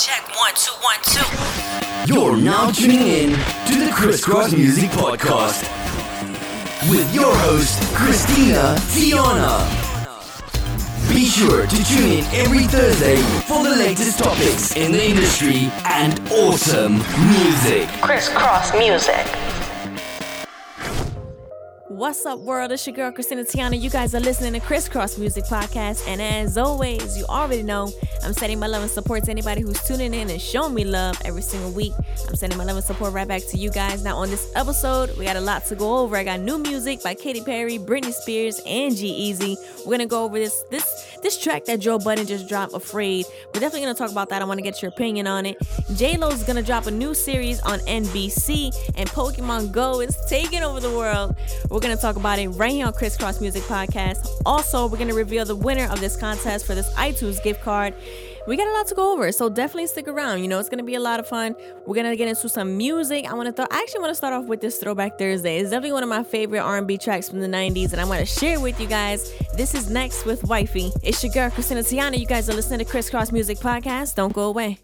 check one, two, one, two. You're now tuning in to the Crisscross Music Podcast with your host, Christina Tiana. Be sure to tune in every Thursday for the latest topics in the industry and awesome music. Crisscross music. What's up, world? It's your girl, Christina Tiana. You guys are listening to Crisscross Music Podcast. And as always, you already know I'm sending my love and support to anybody who's tuning in and showing me love every single week. I'm sending my love and support right back to you guys. Now, on this episode, we got a lot to go over. I got new music by Katy Perry, Britney Spears, and G-Eazy. We're gonna go over this this this track that Joe Budden just dropped, Afraid. We're definitely gonna talk about that. I want to get your opinion on it. J Lo's gonna drop a new series on NBC, and Pokemon Go is taking over the world. We're gonna talk about it right here on Crisscross Music Podcast. Also, we're gonna reveal the winner of this contest for this iTunes gift card. We got a lot to go over, so definitely stick around. You know, it's gonna be a lot of fun. We're gonna get into some music. I want to I actually want to start off with this Throwback Thursday. It's definitely one of my favorite R&B tracks from the '90s, and I want to share it with you guys. This is next with Wifey. It's your girl Christina Tiana. You guys are listening to Crisscross Music Podcast. Don't go away.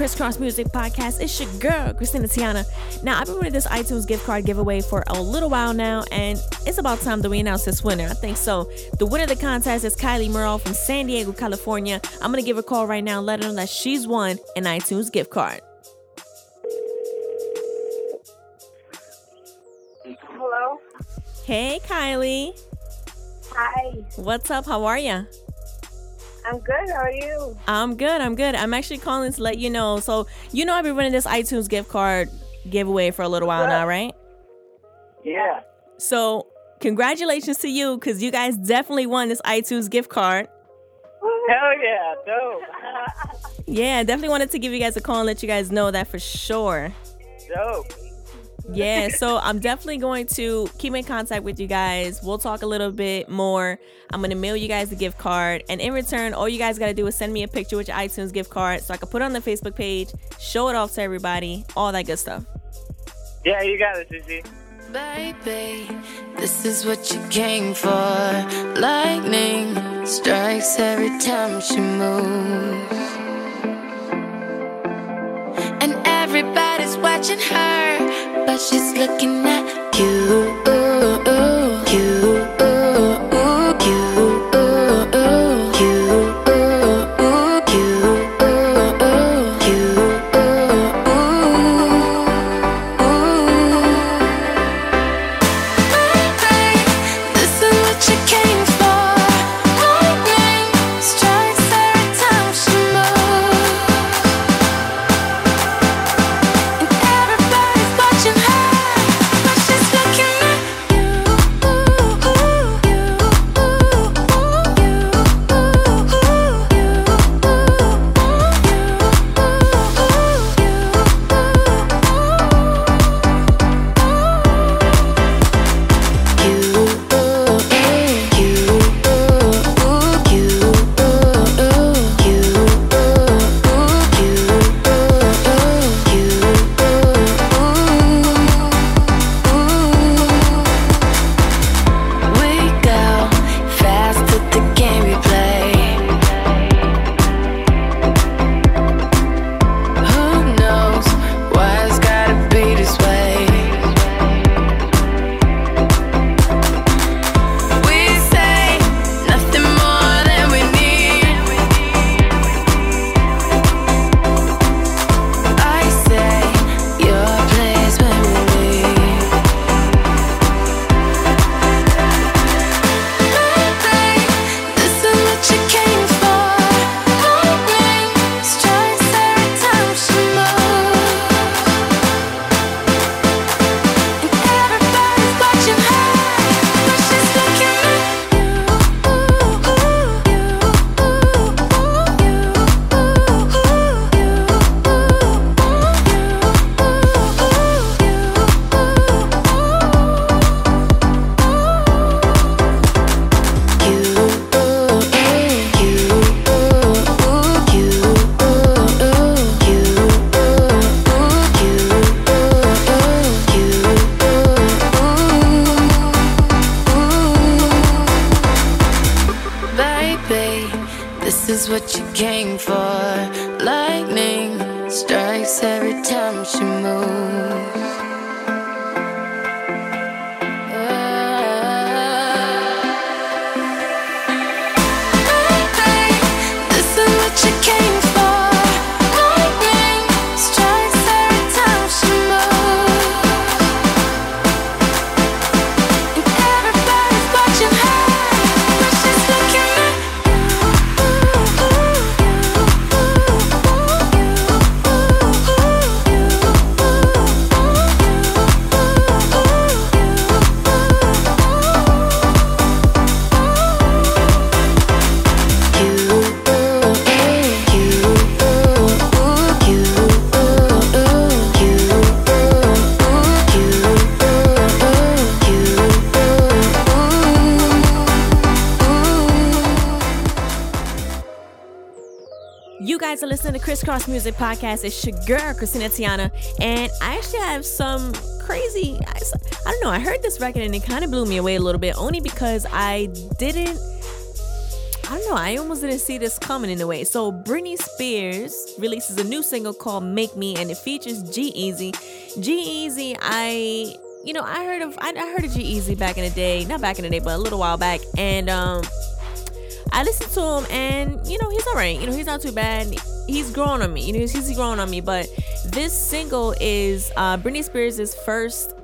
Crisscross Music Podcast. It's your girl, Christina Tiana. Now, I've been running this iTunes gift card giveaway for a little while now, and it's about time that we announce this winner. I think so. The winner of the contest is Kylie Merle from San Diego, California. I'm going to give her a call right now and let her know that she's won an iTunes gift card. Hello. Hey, Kylie. Hi. What's up? How are you? I'm good. How are you? I'm good. I'm good. I'm actually calling to let you know. So, you know, I've been running this iTunes gift card giveaway for a little while now, right? Yeah. So, congratulations to you because you guys definitely won this iTunes gift card. Hell yeah. Dope. Yeah, definitely wanted to give you guys a call and let you guys know that for sure. Dope. Yeah, so I'm definitely going to keep in contact with you guys. We'll talk a little bit more. I'm going to mail you guys the gift card. And in return, all you guys got to do is send me a picture with your iTunes gift card so I can put it on the Facebook page, show it off to everybody, all that good stuff. Yeah, you got it, Susie. Baby, this is what you came for. Lightning strikes every time she moves. And everybody's watching her, but she's looking at you. You. Crisscross Music Podcast. It's your girl, Christina Tiana. And I actually have some crazy, I don't know, I heard this record and it kind of blew me away a little bit, only because I didn't, I don't know. I almost didn't see this coming in a way. So Britney Spears releases a new single called "Make Me," and it features G-Eazy. G Easy, I you know I heard of I, I heard of G-Eazy back in the day, not back in the day, but a little while back, and um. I listened to him and you know he's alright. You know he's not too bad. He's growing on me. You know he's, he's growing on me. But this single is uh, Britney Spears' first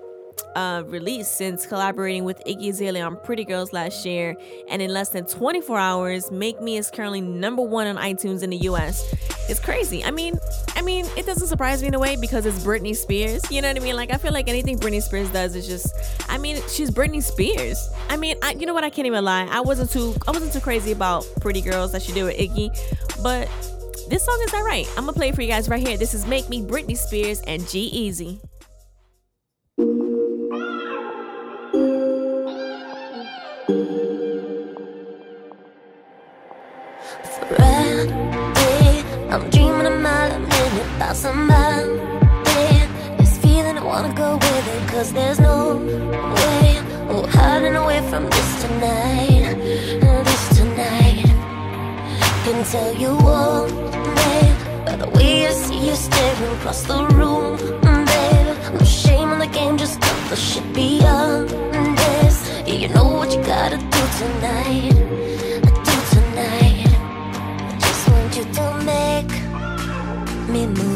uh, release since collaborating with Iggy Azalea on Pretty Girls last year. And in less than 24 hours, Make Me is currently number one on iTunes in the US. It's crazy. I mean, I mean, it doesn't surprise me in a way because it's Britney Spears. You know what I mean? Like I feel like anything Britney Spears does is just I mean, she's Britney Spears. I mean, I, you know what? I can't even lie. I wasn't too I wasn't too crazy about Pretty Girls that she did with Iggy, but this song is alright. I'm gonna play it for you guys right here. This is Make Me Britney Spears and G-Eazy. About somebody. This feeling I wanna go with it, cause there's no way. Oh, hiding away from this tonight. This tonight. Can tell you all, babe, by the way I see you staring across the room, babe. No shame in the game, just cut the shit beyond this. Yeah, you know what you gotta do tonight. Do tonight. I just want you to make me move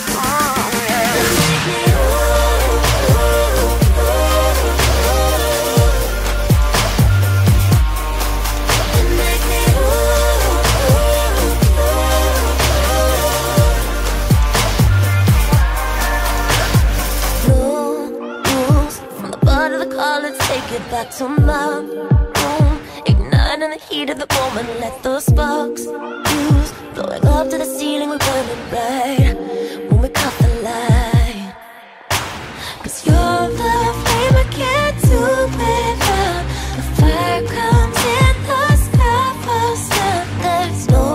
back to my room. Igniting the heat of the moment. Let those sparks fuse. Blowing up to the ceiling. We're burning bright when we caught the light. Cause you're the flame I can't do without. The fire comes in the sky first. And there's no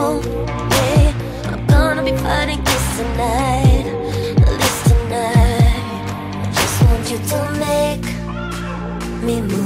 way I'm gonna be fighting this tonight. This tonight. I just want you to make me move.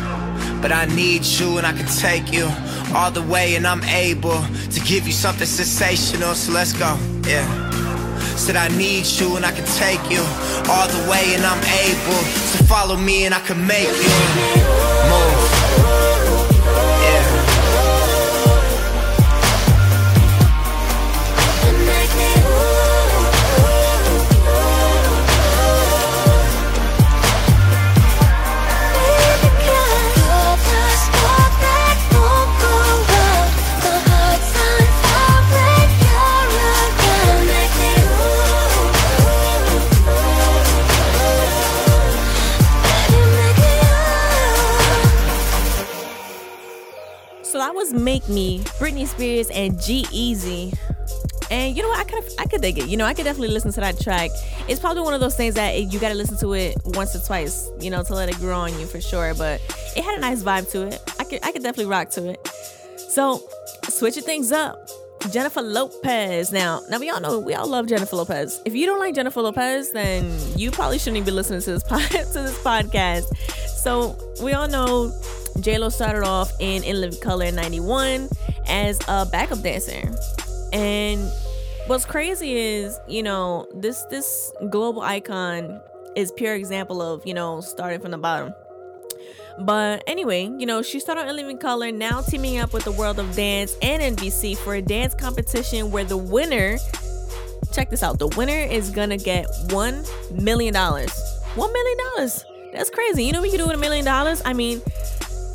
But I need you and I can take you all the way, and I'm able to give you something sensational, so let's go, yeah. Said I need you and I can take you all the way, and I'm able to follow me and I can make you move. Make Me, Britney Spears and G-Eazy. And you know what? I could I could dig it. You know, I could definitely listen to that track. It's probably one of those things that you got to listen to it once or twice, you know, to let it grow on you for sure. But it had a nice vibe to it. I could I could definitely rock to it. So switching things up Jennifer Lopez. Now, now we all know we all love Jennifer Lopez. If you don't like Jennifer Lopez, then you probably shouldn't even be listening to this pod, to this podcast. So we all know J Lo started off in In Living Color in '91 as a backup dancer, and what's crazy is you know this this global icon is pure example of you know starting from the bottom. But anyway, you know, she started on Living Color, now teaming up with the World of Dance and NBC for a dance competition where the winner, check this out, the winner is gonna get $1 million. $1 million. That's crazy. You know what you can do with a million dollars? I mean,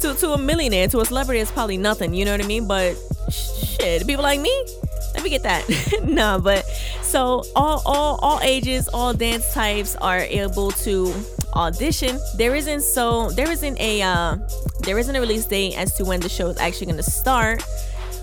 to, to a millionaire, to a celebrity, it's probably nothing, you know what I mean? But shit, people like me, let me get that. no, but so all all all ages, all dance types are able to audition. There isn't so there isn't a uh, there isn't a release date as to when the show is actually going to start,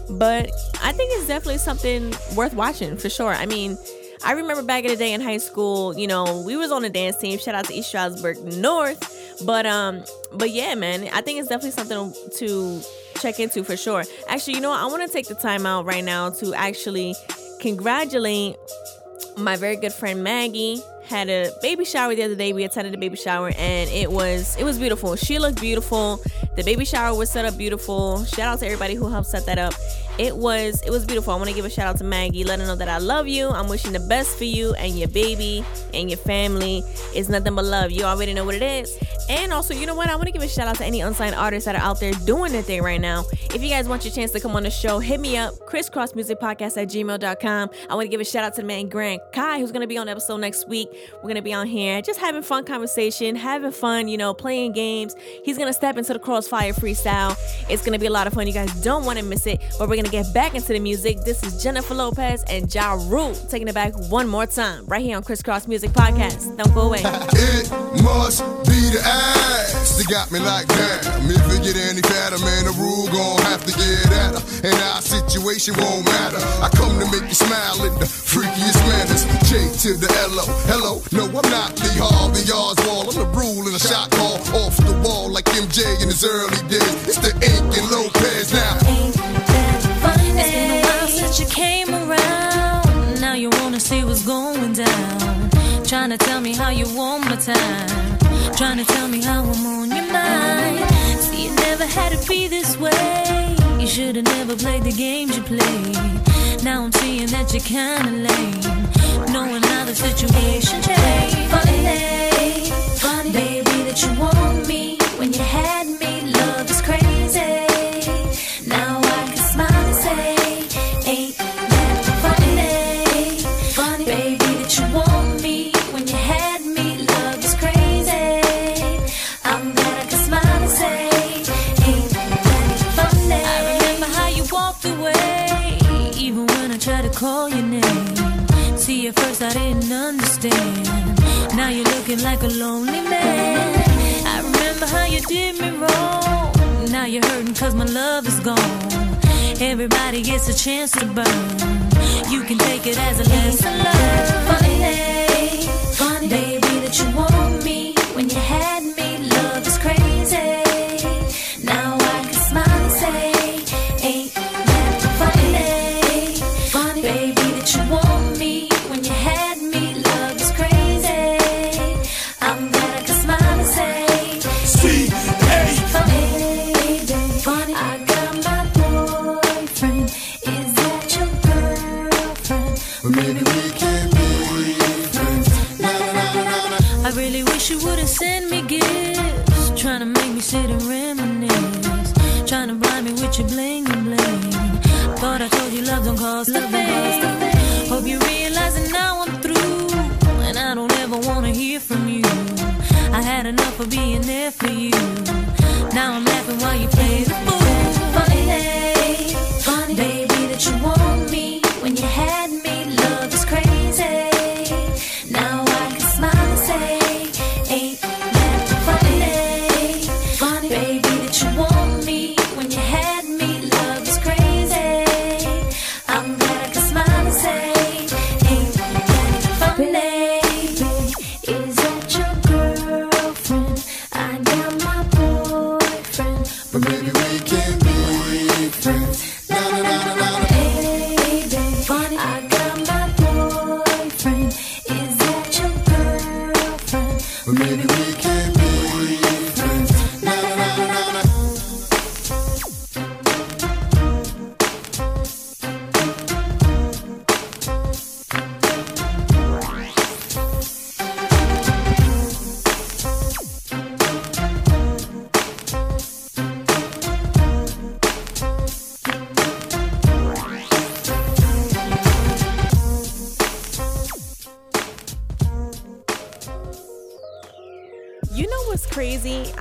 but I think it's definitely something worth watching for sure. I mean. I remember back in the day in high school, you know, we was on a dance team. Shout out to East Stroudsburg North. But um, but yeah, man, I think it's definitely something to check into for sure. Actually, you know what? I want to take the time out right now to actually congratulate my very good friend Maggie had a baby shower the other day. We attended a baby shower and it was it was beautiful. She looked beautiful. The baby shower was set up beautiful. Shout out to everybody who helped set that up. It was it was beautiful. I want to give a shout out to Maggie, let her know that I love you. I'm wishing the best for you and your baby and your family. It's nothing but love. You already know what it is. And also, you know what? I want to give a shout out to any unsigned artists that are out there doing their thing right now. If you guys want your chance to come on the show, hit me up, crisscrossmusicpodcast at gmail.com. I want to give a shout out to the man Grant Kai, who's going to be on the episode next week. We're going to be on here just having fun conversation, having fun, you know, playing games. He's going to step into the crossfire freestyle. It's going to be a lot of fun. You guys don't want to miss it. But we're going to get back into the music. This is Jennifer Lopez and Ja Rule taking it back one more time right here on Crisscross Music Podcast. Don't go away. It must be the ass that got me like damn. If it get any fatter, man, the rule gon' have to get at her. And our situation won't matter. I come to make you smile in the freakiest manners. J to the L-O. Hello, no, I'm not Lee Harvey Oswald. I'm the rule in a shot call off the wall like MJ in his early days. It's the Ink and Lopez now. Ain't that funny? It's been a while since you came around. Now you wanna see what's going down. Trying to tell me how you want my time. Trying to tell me how I'm on your mind. See, you never had to be this way. You should have never played the games you played. Now I'm seeing that you're kinda lame. Knowing how the situation changed. Funny, funny, baby, that you want me when you had understand. Now you're looking like a lonely man. I remember how you did me wrong. Now you're hurting cause my love is gone. Everybody gets a chance to burn. You can take it as a lesson. Funny, funny, baby, that you want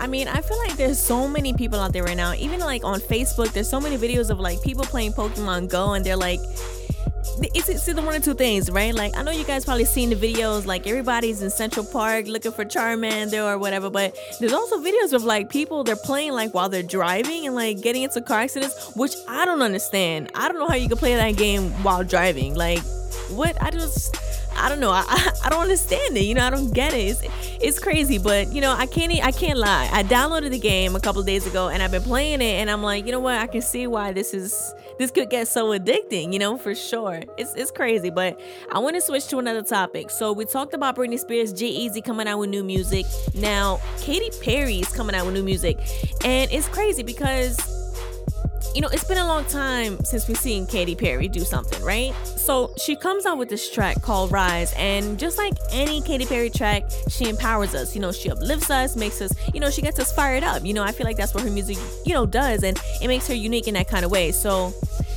I mean, I feel like there's so many people out there right now. Even like on Facebook, there's so many videos of like people playing Pokemon Go, and they're like, it's, it's either one or two things, right? Like, I know you guys probably seen the videos, like everybody's in Central Park looking for Charmander or whatever, but there's also videos of like people they're playing like while they're driving and like getting into car accidents, which I don't understand. I don't know how you can play that game while driving. Like, what? I just. I don't know. I, I, don't understand it. You know, I don't get it. It's, it's crazy, but you know, I can't I can't lie. I downloaded the game a couple days ago and I've been playing it and I'm like, you know what? I can see why this is this could get so addicting, you know, for sure. It's it's crazy, but I want to switch to another topic. So we talked about Britney Spears, G-Eazy coming out with new music. Now, Katy Perry is coming out with new music. And it's crazy because you know, it's been a long time since we've seen Katy Perry do something, right? So she comes out with this track called Rise, and just like any Katy Perry track, she empowers us. You know, she uplifts us, makes us, you know, she gets us fired up. You know, I feel like that's what her music, you know, does, and it makes her unique in that kind of way. So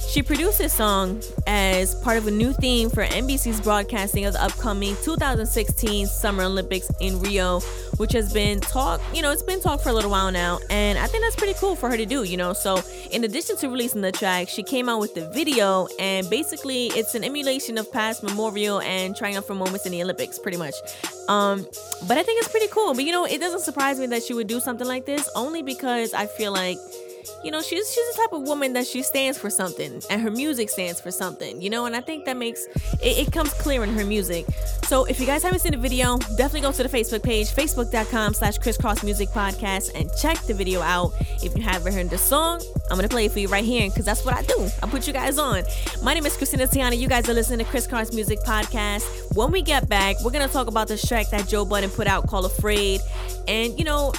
she produced this song as part of a new theme for NBC's broadcasting of the upcoming 2016 Summer Olympics in Rio, which has been talk, you know, it's been talk for a little while now, and I think that's pretty cool for her to do, you know. So, in addition to releasing the track, she came out with the video, and basically, it's an emulation of past memorial and triumphant moments in the Olympics, pretty much. Um, but I think it's pretty cool. But you know, it doesn't surprise me that she would do something like this, only because I feel like you know she's she's the type of woman that she stands for something and her music stands for something you know and i think that makes it, it comes clear in her music. So if you guys haven't seen the video definitely go to the facebook page facebook.com slash crisscross music podcast and check the video out. If you haven't heard the song i'm gonna play it for you right here because that's what i do. I put you guys on. My name is christina tiana. You guys are listening to crisscross music podcast. When we get back we're gonna talk about this track that joe budden put out called afraid. And you know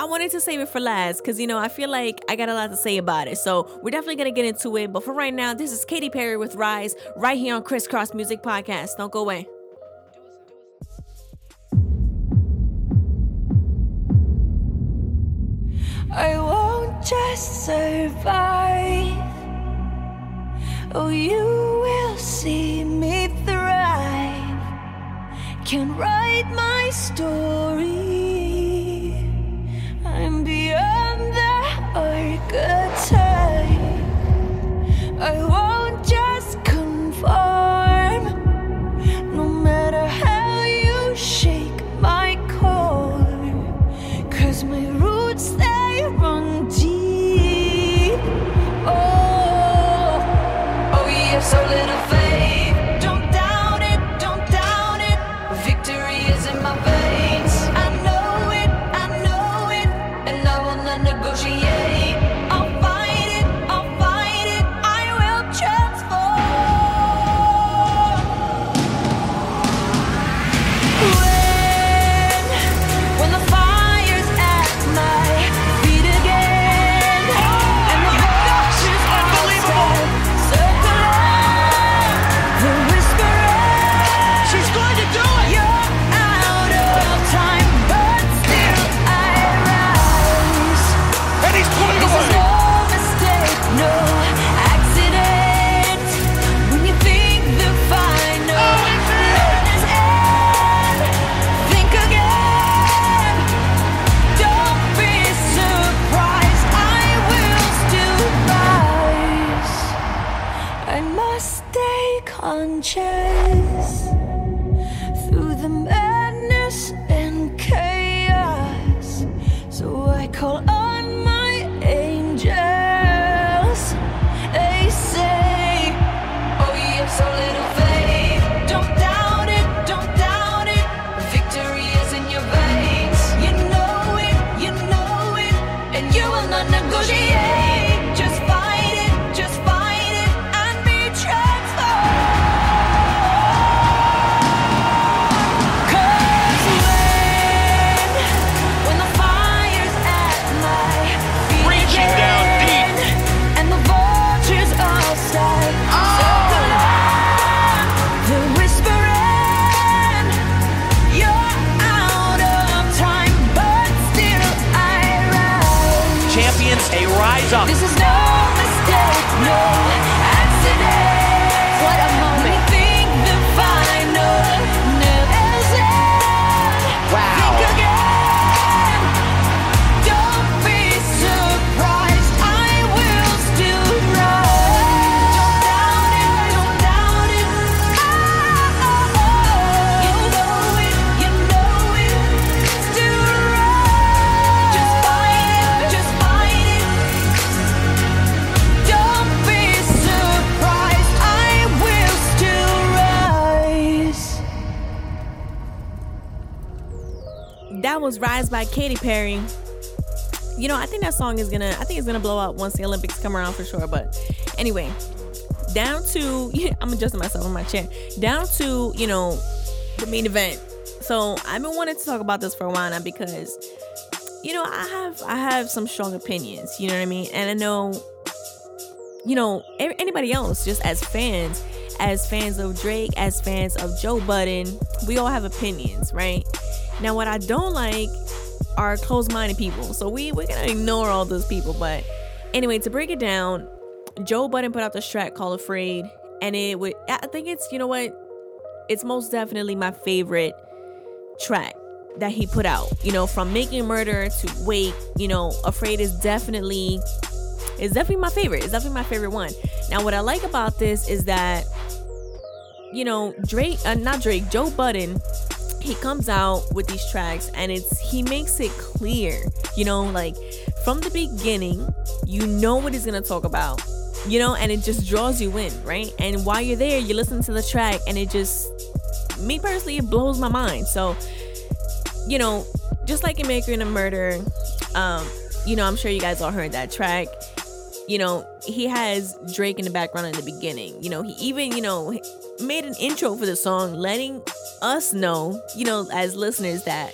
I wanted to save it for last because, you know, I feel like I got a lot to say about it. So we're definitely to get into it. But for right now, this is Katy Perry with Rise right here on Crisscross Music Podcast. Don't go away. I won't just survive. Oh, you will see me thrive. Can write my story. I'm beyond the. I won't was Rise by Katy Perry. You know, I think that song is gonna I think it's gonna blow up once the Olympics come around for sure. But anyway, down to I'm adjusting myself in my chair. Down to, you know, the main event. So I've been wanting to talk about this for a while now because you know, I have I have some strong opinions, you know what I mean? And I know you know, anybody else just as fans, as fans of Drake, as fans of Joe Budden, we all have opinions, right? Now what I don't like are closed-minded people. So we we're gonna ignore all those people. But anyway, to break it down, Joe Budden put out this track called Afraid, and it would I think it's you know what? It's most definitely my favorite track that he put out. You know, from Making Murder to Wake, you know, Afraid is definitely is definitely my favorite. It's definitely my favorite one. Now, what I like about this is that, you know, Drake, uh, not Drake, Joe Budden, he comes out with these tracks and it's he makes it clear, you know, like from the beginning, you know what he's gonna talk about, you know, and it just draws you in, right? And while you're there, you listen to the track and it just, me personally, it blows my mind. So, you know, just like in Making a Murder, um, you know, I'm sure you guys all heard that track. You know, he has Drake in the background in the beginning. You know, he even, you know, made an intro for the song, letting us know, you know, as listeners, that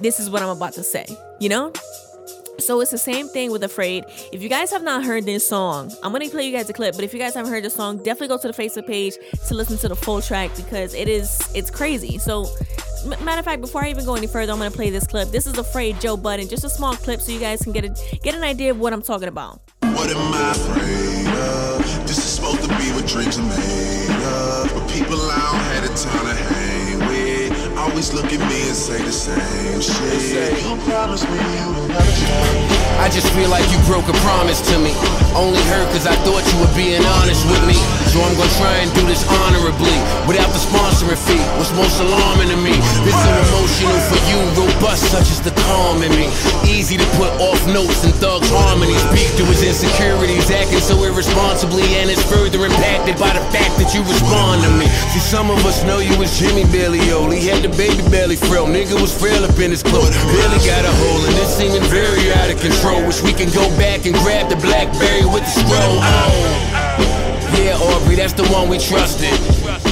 this is what I'm about to say, you know? So it's the same thing with Afraid. If you guys have not heard this song, I'm gonna play you guys a clip. But if you guys haven't heard the song, definitely go to the Facebook page to listen to the full track because it is it's crazy. So m- matter of fact, before I even go any further, I'm gonna play this clip. This is Afraid Joe Budden, just a small clip so you guys can get a get an idea of what I'm talking about. What am I afraid of? This is supposed to be what dreams are made of. But people I don't have the time to hang with always look at me and say the same shit. You promised me you would never change. I just feel like you broke a promise to me. Only her cause I thought you were being honest with me. So I'm gonna try and do this honorably without the sponsoring fee. What's most alarming to me? Emotional for you, robust such as the calm in me. Easy to put off notes and thugs harmonies. Peak to his insecurities, acting so irresponsibly, and it's further impacted by the fact that you respond to me. See, some of us know you as Jimmy. He had the baby belly frail. Nigga was frail up in his clothes. Really got a hole, and it's seeming very out of control. Wish we can go back and grab the Blackberry with the scroll. Oh. Yeah, Aubrey, that's the one we trusted.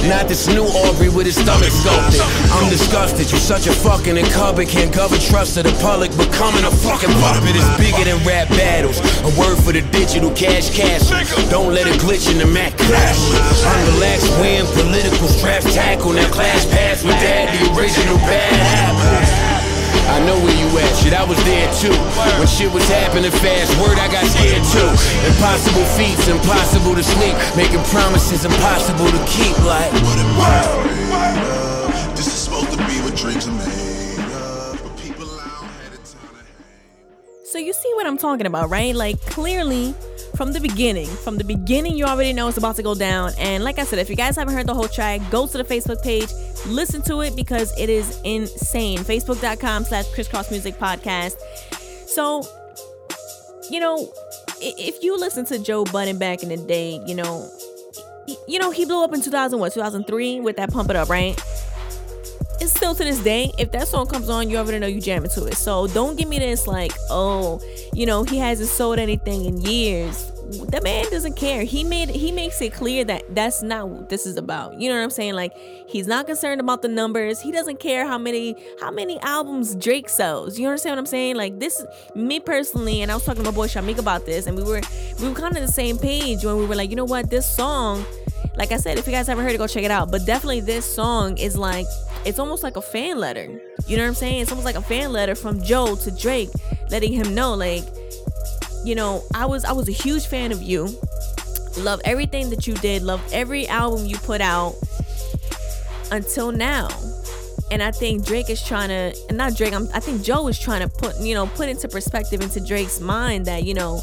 Not this new Aubrey with his stomach sculpted. I'm disgusted. You're such a fucking incumbent. Can't cover trust of the public. Becoming a fucking puppet is bigger than rap battles. A word for the digital cash cash. Don't let it glitch in the Mac crash. Unrelaxed win political straps tackle. Now class pass with that, the original bad apple. I know where you at, shit, I was there too. When shit was happening fast, word I got scared too. Impossible feats, impossible to sleep. Making promises impossible to keep, like. What am I afraid of? This is supposed to be what dreams are made of. But people I don't have the time to hang So you see what I'm talking about, right? Like clearly from the beginning, from the beginning, you already know it's about to go down. And like I said, if you guys haven't heard the whole track, go to the Facebook page, listen to it because it is insane. Facebook.com slash crisscross music podcast. So, you know, if you listen to Joe Budden back in the day, you know, you know, he blew up in 2000, what, 2003 with that Pump It Up, right? It's still to this day, if that song comes on, you already know you jamming to it. So don't give me this like, oh, you know, he hasn't sold anything in years. The man doesn't care. He made he makes it clear that that's not what this is about. You know what I'm saying? Like he's not concerned about the numbers. He doesn't care how many how many albums Drake sells. You understand what I'm saying? Like this, me personally, and I was talking to my boy Shamik about this, and we were we were kind of the same page when we were like, you know what, this song like I said, if you guys haven't heard it, go check it out. But definitely, this song is like it's almost like a fan letter. You know what I'm saying? It's almost like a fan letter from Joe to Drake, letting him know, like, you know, I was I was a huge fan of you. Love everything that you did. Love every album you put out until now. And I think Drake is trying to, and not Drake. I'm, I think Joe is trying to put, you know, put into perspective into Drake's mind that you know,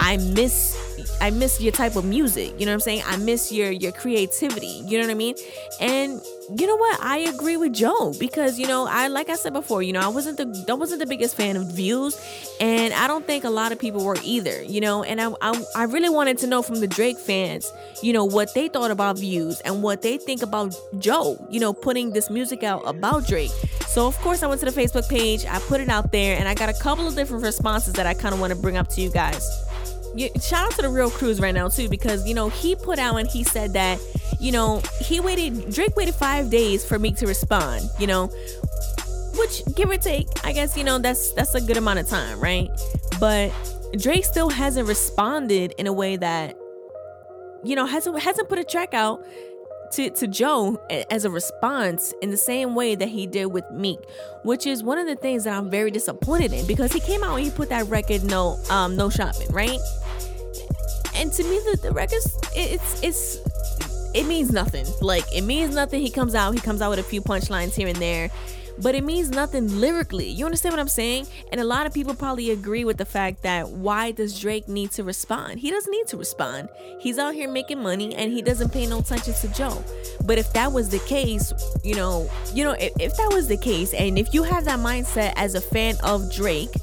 I miss, I miss your type of music. You know what I'm saying? I miss your your creativity. You know what I mean? And you know what? I agree with Joe because you know I like I said before. You know I wasn't the I wasn't the biggest fan of views, and I don't think a lot of people were either. You know, and I I, I really wanted to know from the Drake fans, you know, what they thought about views and what they think about Joe. You know, putting this music out about Drake. So of course I went to the Facebook page. I put it out there, and I got a couple of different responses that I kind of want to bring up to you guys. Shout out to the real cruise right now too because you know he put out and he said that you know he waited drake waited five days for meek to respond you know which give or take i guess you know that's that's a good amount of time right but drake still hasn't responded in a way that you know hasn't hasn't put a track out to, to Joe as a response in the same way that he did with Meek, which is one of the things that I'm very disappointed in because he came out and he put that record no um no shopping, right? And to me the, the record's it's it's it means nothing. Like it means nothing. He comes out, he comes out with a few punchlines here and there but it means nothing lyrically. You understand what I'm saying? And a lot of people probably agree with the fact that why does Drake need to respond? He doesn't need to respond. He's out here making money and he doesn't pay no attention to Joe. But if that was the case, you know, you know, if, if that was the case, and if you have that mindset as a fan of Drake,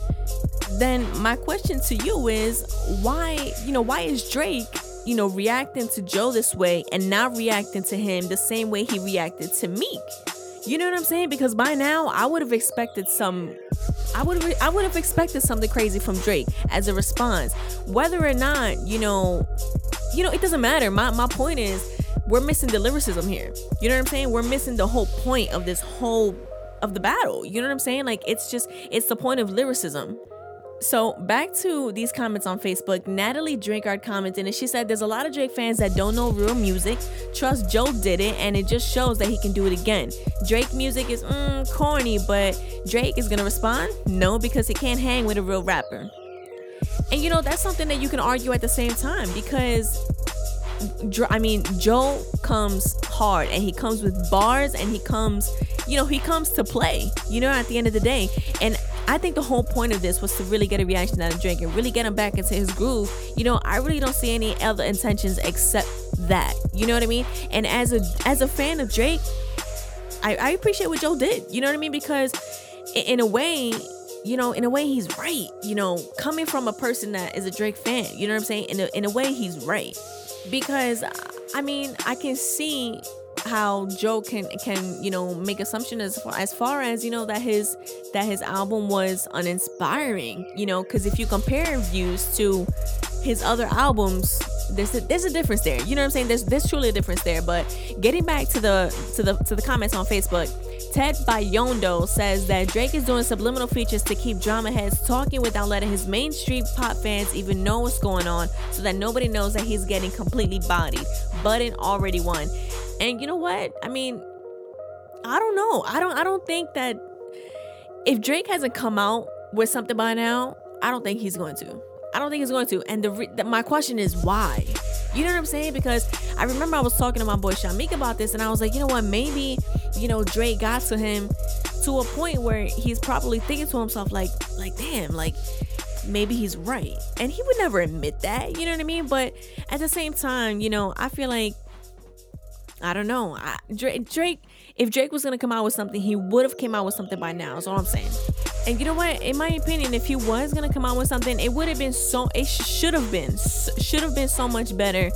then my question to you is why, you know, why is Drake you know, reacting to Joe this way and not reacting to him the same way he reacted to Meek. You know what I'm saying? Because by now I would have expected some I would have I would have expected something crazy from Drake as a response. Whether or not, you know, you know, it doesn't matter. My my point is we're missing the lyricism here. You know what I'm saying? We're missing the whole point of this whole of the battle. You know what I'm saying? Like it's just it's the point of lyricism. So back to these comments on Facebook. Natalie Drinkard commented and she said there's a lot of Drake fans that don't know real music. Trust Joe did it and it just shows that he can do it again. Drake music is mm, corny, but Drake is gonna respond? No, because he can't hang with a real rapper. And you know, that's something that you can argue at the same time because I mean, Joe comes hard and he comes with bars and he comes, you know, he comes to play, you know, at the end of the day. And I think the whole point of this was to really get a reaction out of Drake and really get him back into his groove. You know, I really don't see any other intentions except that. You know what I mean? And as a as a fan of Drake, I, I appreciate what Joe did. You know what I mean? Because in, a way, you know, in a way he's right. You know, coming from a person that is a Drake fan, you know what I'm saying? In a, in a way he's right. Because I mean, I can see how Joe can can you know make assumption as far as far as you know that his that his album was uninspiring you know because if you compare views to his other albums there's a, there's a difference there you know what I'm saying there's there's truly a difference there but getting back to the to the to the comments on Facebook Ted Bayondo says that Drake is doing subliminal features to keep drama heads talking without letting his mainstream pop fans even know what's going on so that nobody knows that he's getting completely bodied. Budden already won. And you know what? I mean, I don't know. I don't I don't think that if Drake hasn't come out with something by now, I don't think he's going to. I don't think he's going to. And the, re- the, my question is why? You know what I'm saying? Because I remember I was talking to my boy Shamik about this, and I was like, you know what? Maybe you know Drake got to him to a point where he's probably thinking to himself like, like damn, like maybe he's right. And he would never admit that. You know what I mean? But at the same time, you know, I feel like I don't know. I, Drake, Drake, if Drake was gonna come out with something, he would have came out with something by now. Is all I'm saying. And you know what? In my opinion, if he was gonna come out with something, it would have been so. It should have been should have been so much better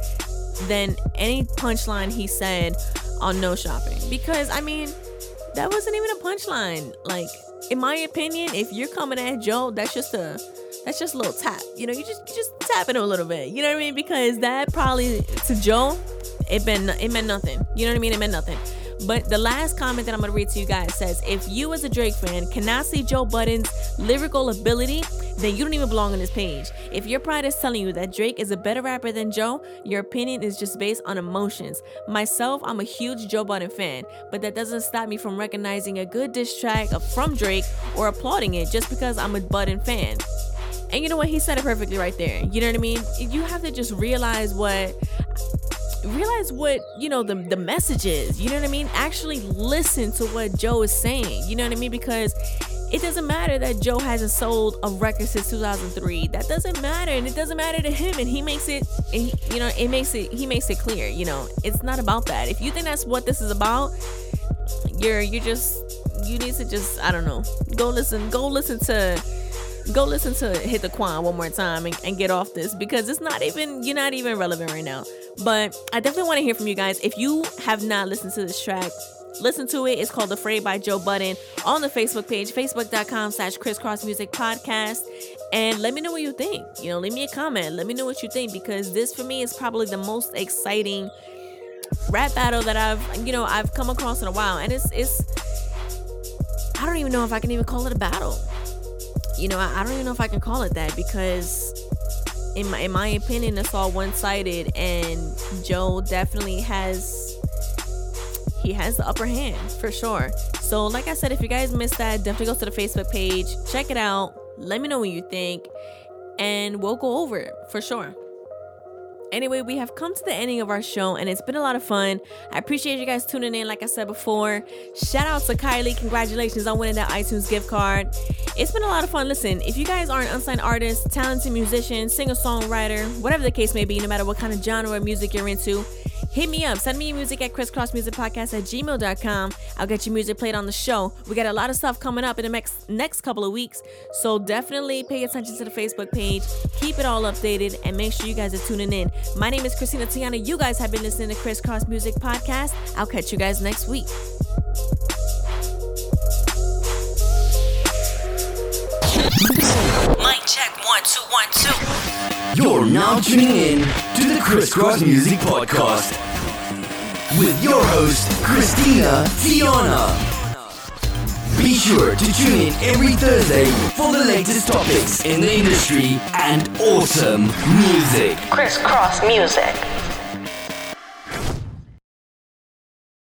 than any punchline he said on No Shopping. Because I mean, that wasn't even a punchline. Like, in my opinion, if you're coming at Joe, that's just a that's just a little tap. You know, you just just tapping him a little bit. You know what I mean? Because that probably to Joe it meant it meant nothing. You know what I mean? It meant nothing. But the last comment that I'm gonna read to you guys says, if you as a Drake fan cannot see Joe Budden's lyrical ability, then you don't even belong on this page. If your pride is telling you that Drake is a better rapper than Joe, your opinion is just based on emotions. Myself, I'm a huge Joe Budden fan, but that doesn't stop me from recognizing a good diss track from Drake or applauding it just because I'm a Budden fan. And you know what? He said it perfectly right there. You know what I mean? You have to just realize what realize what you know the the message is you know what i mean? Actually listen to what joe is saying you know what i mean? Because it doesn't matter that joe hasn't sold a record since 2003 that doesn't matter and it doesn't matter to him and he makes it he, you know it makes it he makes it clear you know? It's not about that. If you think that's what this is about you're you just you need to just i don't know. Go listen go listen to go listen to hit the quan one more time and, and get off this because it's not even you're not even relevant right now but i definitely want to hear from you guys. If you have not listened to this track listen to it. It's called afraid by joe budden on the facebook page facebook.com slash crisscross music podcast. And let me know what you think. You know leave me a comment. Let me know what you think because this for me is probably the most exciting rap battle that i've you know i've come across in a while. And it's it's i don't even know if i can even call it a battle. You know, I, I don't even know if I can call it that because in my in my opinion it's all one-sided and Joe definitely has he has the upper hand for sure. So like I said, if you guys missed that, definitely go to the Facebook page, check it out, let me know what you think, and we'll go over it for sure. Anyway, we have come to the ending of our show and it's been a lot of fun. I appreciate you guys tuning in, like I said before. Shout out to Kylie. Congratulations on winning that iTunes gift card. It's been a lot of fun. Listen, if you guys are an unsigned artist, talented musician, singer songwriter, whatever the case may be, no matter what kind of genre of music you're into, hit me up. Send me your music at crisscrossmusicpodcast at gmail.com. I'll get your music played on the show. We got a lot of stuff coming up in the next next couple of weeks. So definitely pay attention to the Facebook page. Keep it all updated and make sure you guys are tuning in. My name is Christina Tiana. You guys have been listening to Crisscross Music Podcast. I'll catch you guys next week. Mic check one two one two. You're now tuning in to the Crisscross Music Podcast with your host, Christina Tiana. Be sure to tune in every Thursday for the latest topics in the industry and awesome music. Crisscross music.